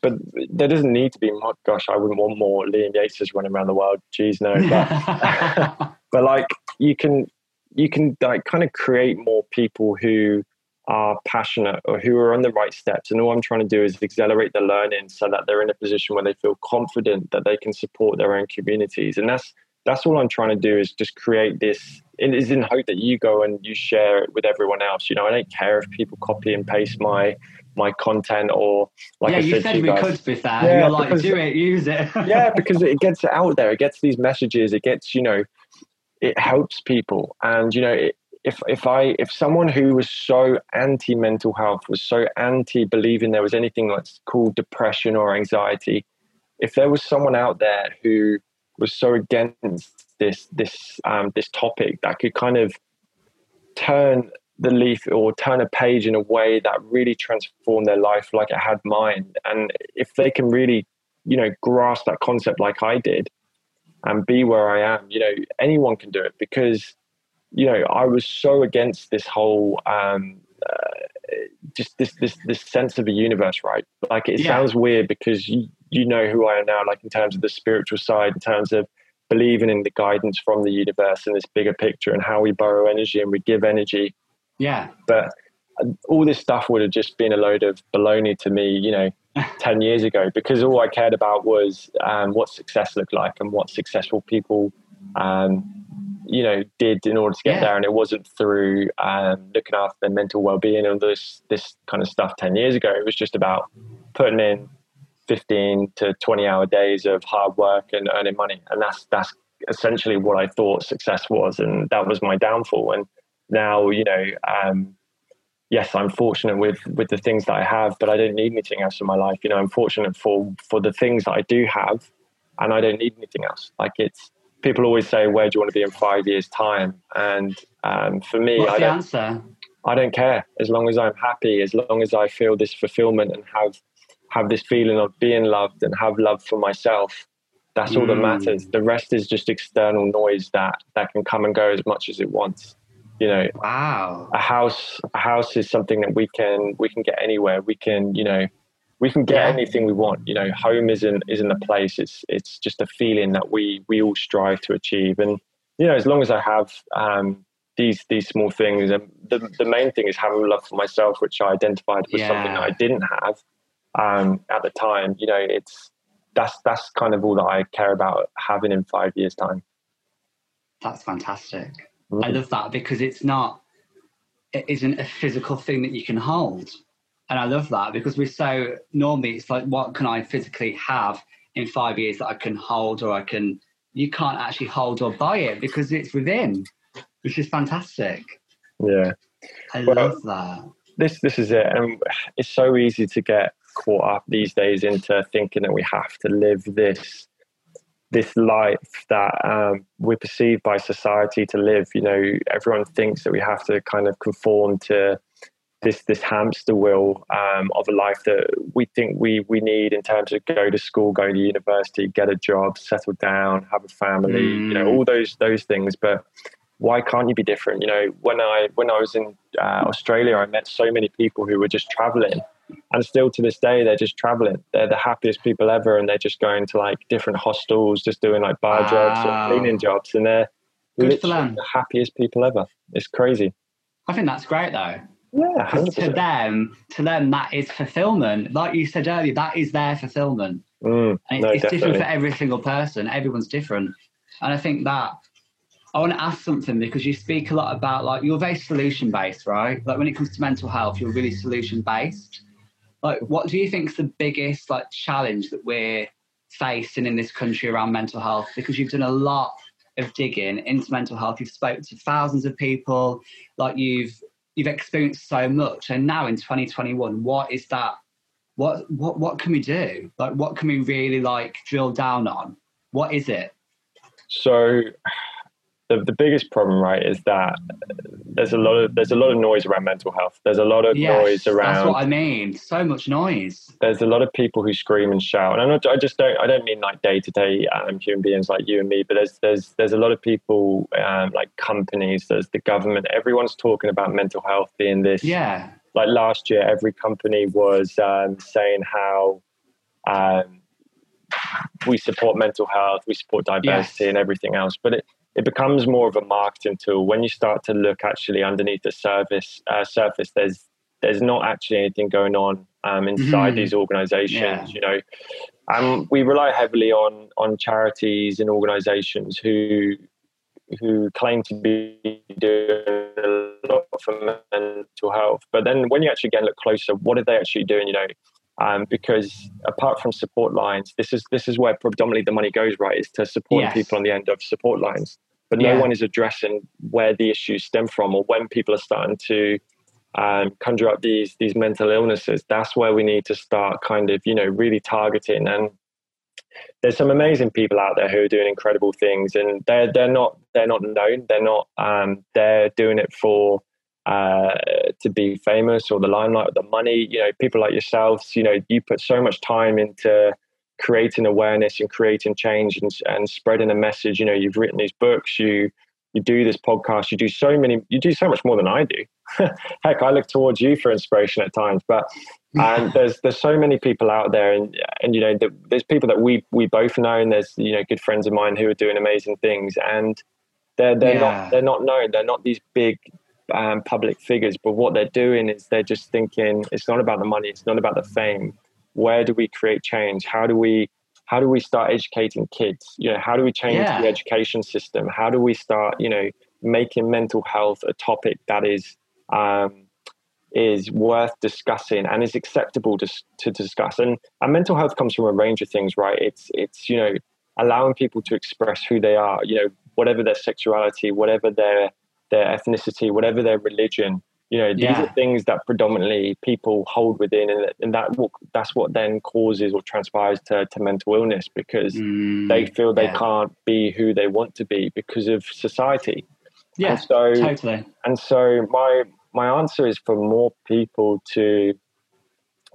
But there doesn't need to be. Oh, gosh, I wouldn't want more Liam Yates running around the world. Jeez, no. But, [LAUGHS] [LAUGHS] but like, you can you can like kind of create more people who are passionate or who are on the right steps. And all I'm trying to do is accelerate the learning so that they're in a position where they feel confident that they can support their own communities. And that's that's all I'm trying to do is just create this. It is in hope that you go and you share it with everyone else. You know, I don't care if people copy and paste my my content or like yeah, I you said, said you we guys, could be fair. Yeah, You're like, because, do it, use it. [LAUGHS] yeah, because it gets out there. It gets these messages. It gets you know, it helps people, and you know, it, if if I if someone who was so anti mental health was so anti believing there was anything that's called depression or anxiety, if there was someone out there who was so against this this um, this topic that could kind of turn the leaf or turn a page in a way that really transformed their life like it had mine and if they can really you know grasp that concept like i did and be where i am you know anyone can do it because you know, I was so against this whole um, uh, just this this this sense of a universe, right? Like it yeah. sounds weird because you you know who I am now, like in terms of the spiritual side, in terms of believing in the guidance from the universe and this bigger picture and how we borrow energy and we give energy. Yeah. But uh, all this stuff would have just been a load of baloney to me, you know, [LAUGHS] 10 years ago, because all I cared about was um, what success looked like and what successful people um, you know did in order to get yeah. there and it wasn't through um, looking after their mental well-being and this this kind of stuff 10 years ago. It was just about putting in 15 to 20 hour days of hard work and earning money. And that's that's essentially what i thought success was and that was my downfall. And now you know um, yes i'm fortunate with with the things that i have but i don't need anything else in my life. You know i'm fortunate for for the things that i do have and i don't need anything else. Like it's people always say, "Where do you want to be in five years' time?" And um, for me, What's I don't, answer? I don't care as long as I'm happy, as long as I feel this fulfillment and have have this feeling of being loved and have love for myself. That's all mm. that matters. The rest is just external noise that that can come and go as much as it wants. You know, wow. A house, a house is something that we can we can get anywhere. We can, you know, we can get yeah. anything we want. You know, home isn't isn't a place. It's it's just a feeling that we we all strive to achieve. And you know, as long as I have um, these these small things, and the the main thing is having love for myself, which I identified was yeah. something that I didn't have um, at the time. You know, it's that's that's kind of all that I care about having in five years' time. That's fantastic. Mm-hmm. I love that because it's not it isn't a physical thing that you can hold and I love that because we're so normally it's like, what can I physically have in five years that I can hold or I can, you can't actually hold or buy it because it's within, which is fantastic. Yeah. I well, love that. This, this is it. And it's so easy to get caught up these days into thinking that we have to live this this life that um, we're perceived by society to live. You know, everyone thinks that we have to kind of conform to this this hamster wheel um, of a life that we think we we need in terms of go to school, go to university, get a job, settle down, have a family, mm. you know, mm. all those those things. But why can't you be different? You know, when I when I was in uh, Australia, I met so many people who were just traveling, and still to this day they're just traveling. They're the happiest people ever, and they're just going to like different hostels, just doing like bar wow. jobs or cleaning jobs, and they're Good literally the happiest people ever. It's crazy. I think that's great though. Yeah, to them, to them, that is fulfillment. Like you said earlier, that is their fulfillment. Mm, and no, it's different for every single person. Everyone's different, and I think that I want to ask something because you speak a lot about like you're very solution based, right? Like when it comes to mental health, you're really solution based. Like, what do you think is the biggest like challenge that we're facing in this country around mental health? Because you've done a lot of digging into mental health. You've spoken to thousands of people. Like you've you've experienced so much and now in 2021 what is that? What what what can we do? Like what can we really like drill down on? What is it? So the, the biggest problem, right, is that there's a lot of there's a lot of noise around mental health. There's a lot of yes, noise around. That's what I mean. So much noise. There's a lot of people who scream and shout, and I'm not. I just don't. I don't mean like day to day human beings like you and me, but there's there's there's a lot of people um, like companies. There's the government. Everyone's talking about mental health being this. Yeah. Like last year, every company was um, saying how. Um, we support mental health, we support diversity yes. and everything else. But it, it becomes more of a marketing tool when you start to look actually underneath the surface uh, surface there's there's not actually anything going on um, inside mm-hmm. these organizations yeah. you know um, we rely heavily on on charities and organizations who who claim to be doing a lot for mental health but then when you actually get a look closer what are they actually doing you know um, because apart from support lines, this is this is where predominantly the money goes. Right, is to support yes. people on the end of support lines but no yeah. one is addressing where the issues stem from or when people are starting to um, conjure up these these mental illnesses. That's where we need to start kind of you know really targeting and. There's some amazing people out there who are doing incredible things, and they're they're not they're not known. They're not um, they're doing it for uh, to be famous or the limelight or the money. You know, people like yourselves. You know, you put so much time into creating awareness and creating change and, and spreading a message. You know, you've written these books, you you do this podcast, you do so many, you do so much more than I do. [LAUGHS] Heck, I look towards you for inspiration at times, but [LAUGHS] and there's there's so many people out there, and and you know the, there's people that we we both know, and there's you know good friends of mine who are doing amazing things, and they're they're yeah. not they're not known, they're not these big um, public figures, but what they're doing is they're just thinking it's not about the money, it's not about the fame, where do we create change? How do we how do we start educating kids? You know how do we change yeah. the education system? How do we start you know making mental health a topic that is um, is worth discussing and is acceptable to, to discuss? And, and mental health comes from a range of things right? It's it's you know allowing people to express who they are you know whatever their sexuality whatever their their ethnicity whatever their religion you know, these yeah. are things that predominantly people hold within, and, and that that's what then causes or transpires to, to mental illness because mm, they feel they yeah. can't be who they want to be because of society. Yeah, and so, totally. And so my my answer is for more people to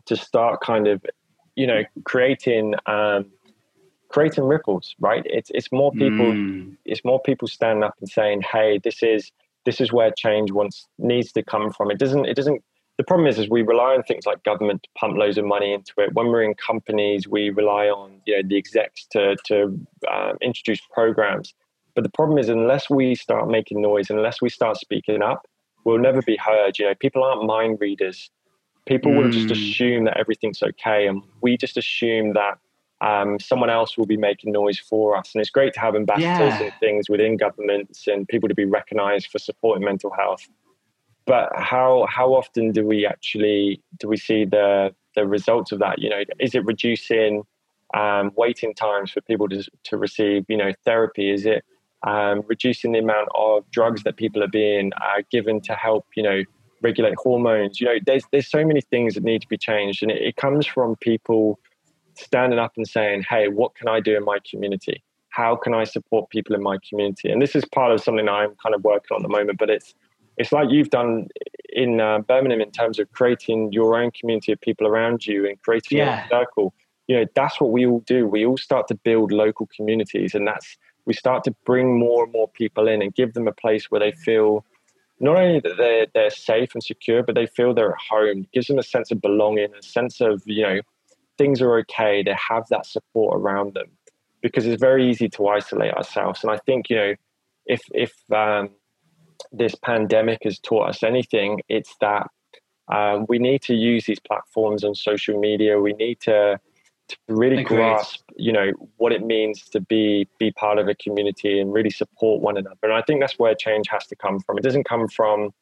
to start kind of, you know, creating um, creating ripples. Right? It's it's more people. Mm. It's more people standing up and saying, "Hey, this is." This is where change wants needs to come from. It doesn't. It doesn't. The problem is, is we rely on things like government to pump loads of money into it. When we're in companies, we rely on you know the execs to to um, introduce programs. But the problem is, unless we start making noise, unless we start speaking up, we'll never be heard. You know, people aren't mind readers. People mm. will just hmm. assume that everything's okay, and we just assume that um, someone else will be making noise for us. And it's great to have ambassadors yeah. and things within governments and people to be recognised for supporting mental health. But how how often do we actually do we see the the results of that? You know, is it reducing um, waiting times for people to to receive you know therapy? Is it um, reducing the amount of drugs that people are being uh, given to help you know regulate hormones? You know, there's there's so many things that need to be changed, and it, it comes from people standing up and saying, hey, what can I do in my community? How can I support people in my community? And this is part of something I'm kind of working on at the moment, but it's it's like you've done in uh, Birmingham in terms of creating your own community of people around you and creating yeah. a circle. You know, that's what we all do. We all start to build local communities, and that's we start to bring more and more people in and give them a place where they feel not only that they're they're safe and secure, but they feel they're at home. It gives them a sense of belonging, a sense of you know things are okay, they have that support around them because it's very easy to isolate ourselves. And I think, you know, if, if um, this pandemic has taught us anything, it's that um, we need to use these platforms and social media. We need to, to really Agreed. grasp, you know, what it means to be be part of a community and really support one another. And I think that's where change has to come from. It doesn't come from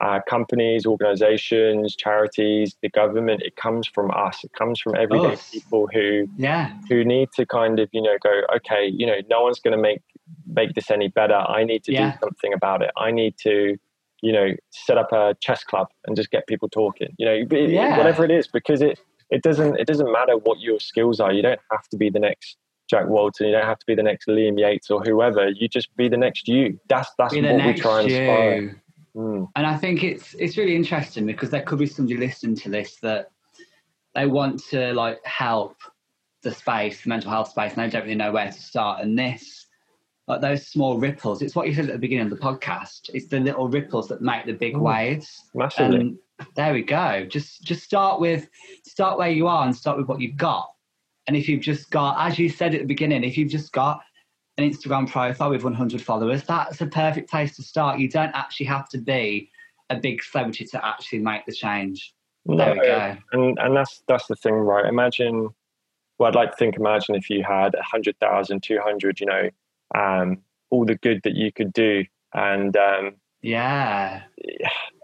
uh, companies, organizations, charities, the government. It comes from us. It comes from everyday oh, people who yeah who need to kind of you know go okay you know no one's going to make make this any better. I need to yeah. do something about it. I need to you know set up a chess club and just get people talking. You know yeah. whatever it is because it it doesn't it doesn't matter what your skills are. You don't have to be the next Jack Walton. You don't have to be the next Liam Yates or whoever. You just be the next you. That's that's what we try and inspire. Mm. And I think it's it's really interesting because there could be somebody listening to this that they want to like help the space, the mental health space, and they don't really know where to start. And this, like those small ripples, it's what you said at the beginning of the podcast. It's the little ripples that make the big mm. waves. Massively. And there we go. Just just start with start where you are and start with what you've got. And if you've just got, as you said at the beginning, if you've just got an Instagram profile with 100 followers, that's a perfect place to start. You don't actually have to be a big celebrity to actually make the change. No, there we go. And and that's that's the thing, right? Imagine. Well, I'd like to think. Imagine if you had 100,000, 200. You know, um, all the good that you could do, and um, yeah,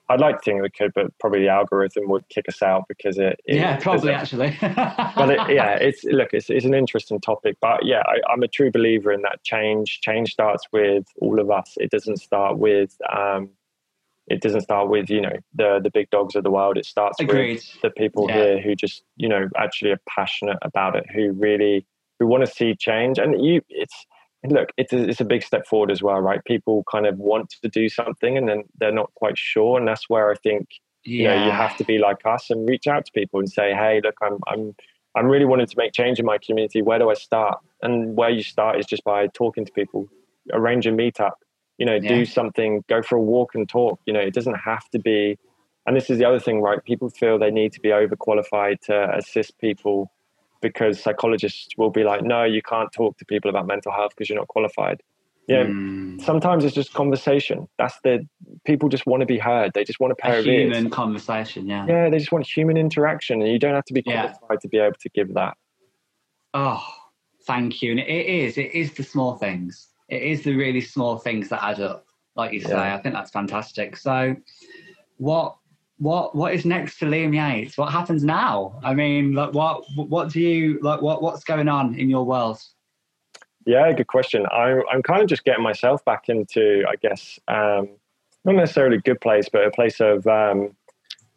I'd like to think we could, but probably the algorithm would kick us out because it. it yeah, probably actually. [LAUGHS] but it, yeah, it's look, it's, it's an interesting topic, but yeah, I, am a true believer in that change. Change starts with all of us. It doesn't start with. Um, it doesn't start with you know the the big dogs of the world. It starts Agreed. with the people yeah. here who just you know actually are passionate about it, who really who want to see change. And you, it's look, it's a, it's a big step forward as well, right? People kind of want to do something and then they're not quite sure, and that's where I think yeah. you know you have to be like us and reach out to people and say, hey, look, I'm I'm I'm really wanting to make change in my community. Where do I start? And where you start is just by talking to people, arrange a meetup, you know, yeah. do something, go for a walk and talk. You know, it doesn't have to be. And this is the other thing, right? People feel they need to be overqualified to assist people because psychologists will be like, no, you can't talk to people about mental health because you're not qualified. Yeah, mm. sometimes it's just conversation. That's the people just want to be heard. They just want a pair a of human ears. conversation. Yeah, yeah, they just want human interaction, and you don't have to be qualified yeah. to be able to give that. Oh, thank you. And it is. It is the small things. It is the really small things that add up, like you say. Yeah. I think that's fantastic. So, what what what is next for Liam Yates? What happens now? I mean, like what what do you like? What what's going on in your world? Yeah, good question. I'm I'm kind of just getting myself back into, I guess, um, not necessarily a good place, but a place of um,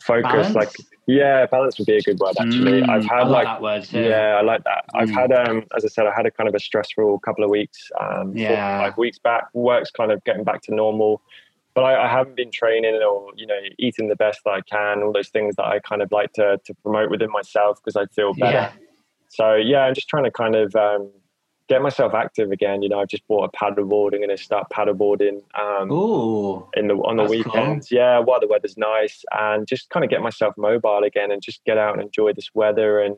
focus. Balance? Like, yeah, balance would be a good word actually. Mm, I've had like, like word yeah, I like that. Mm. I've had um, as I said, I had a kind of a stressful couple of weeks. Um, yeah, five weeks back. Work's kind of getting back to normal but I, I, haven't been training or you know eating the best that I can. All those things that I kind of like to to promote within myself because I feel better. Yeah. So yeah, I'm just trying to kind of um, get myself active again. You know, I've just bought a paddleboard. I'm going to start paddleboarding. Um, Ooh, in the on the weekends. Cool. Yeah, while the weather's nice, and just kind of get myself mobile again, and just get out and enjoy this weather. And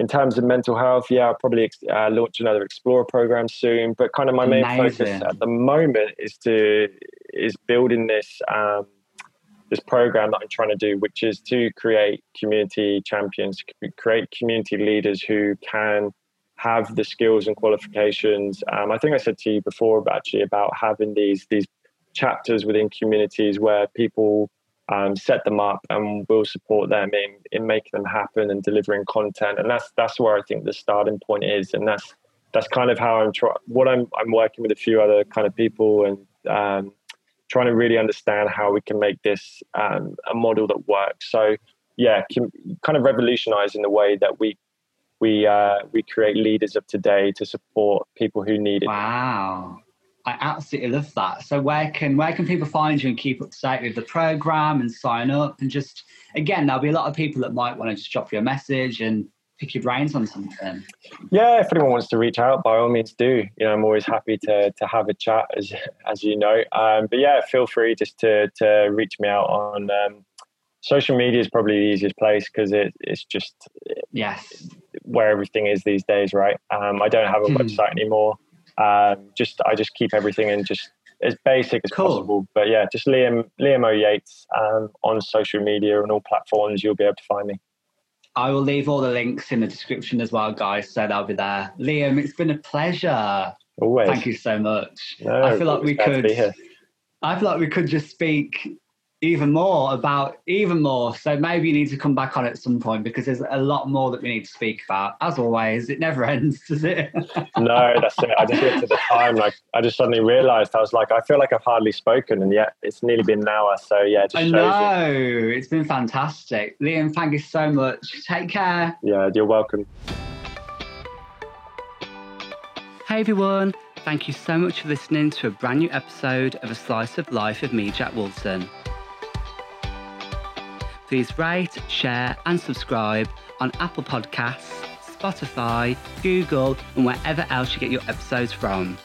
in terms of mental health, yeah, I'll probably uh, launch another Explorer program soon. But kind of my Amazing. main focus at the moment is to is building this. Um, this program that I'm trying to do, which is to create community champions, create community leaders who can have the skills and qualifications. Um, I think I said to you before actually about having these these chapters within communities where people um, set them up and we'll support them in in making them happen and delivering content. And that's that's where I think the starting point is. And that's that's kind of how I'm trying. What I'm I'm working with a few other kind of people and um, trying to really understand how we can make this um, a model that works. So yeah, kind of revolutionizing the way that we we uh, we create leaders of today to support people who need it. Wow. I absolutely love that. So where can where can people find you and keep up to date with the program and sign up and just again there'll be a lot of people that might want to just drop you a message and pick your brains on something. Yeah, if anyone wants to reach out, by all means do. You know, I'm always happy to to have a chat as as you know. Um, but yeah, feel free just to to reach me out on um, social media is probably the easiest place because it, it's just yes where everything is these days, right? Um, I don't have a hmm. website anymore. Um, just I just keep everything in just as basic as cool. possible. But yeah, just Liam Liam O Yates um, on social media and all platforms. You'll be able to find me. I will leave all the links in the description as well, guys. So they'll be there. Liam, it's been a pleasure. Always. Thank you so much. No, I feel like we could. I feel like we could just speak even more about even more. So maybe you need to come back on at some point because there's a lot more that we need to speak about. As always, it never [LAUGHS] ends, does it? no, that's it. I just looked at the time, like I just suddenly realised I was like, I feel like I've hardly spoken, and yet it's nearly been an hour. So yeah, I know it. it's been fantastic, Liam. Thank you so much. Take care. Yeah, you're welcome. Hey everyone. Thank you so much for listening to a brand new episode of A Slice of Life of me, Jack Wilson. Please rate, share, and subscribe on Apple Podcasts, Spotify, Google, and wherever else you get your episodes from.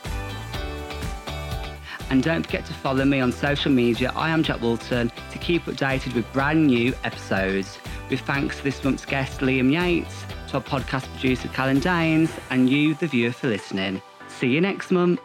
And don't forget to follow me on social media. I am Jack Walton to keep updated with brand new episodes. With thanks to this month's guest, Liam Yates, to our podcast producer, Callan Danes, and you, the viewer, for listening. See you next month.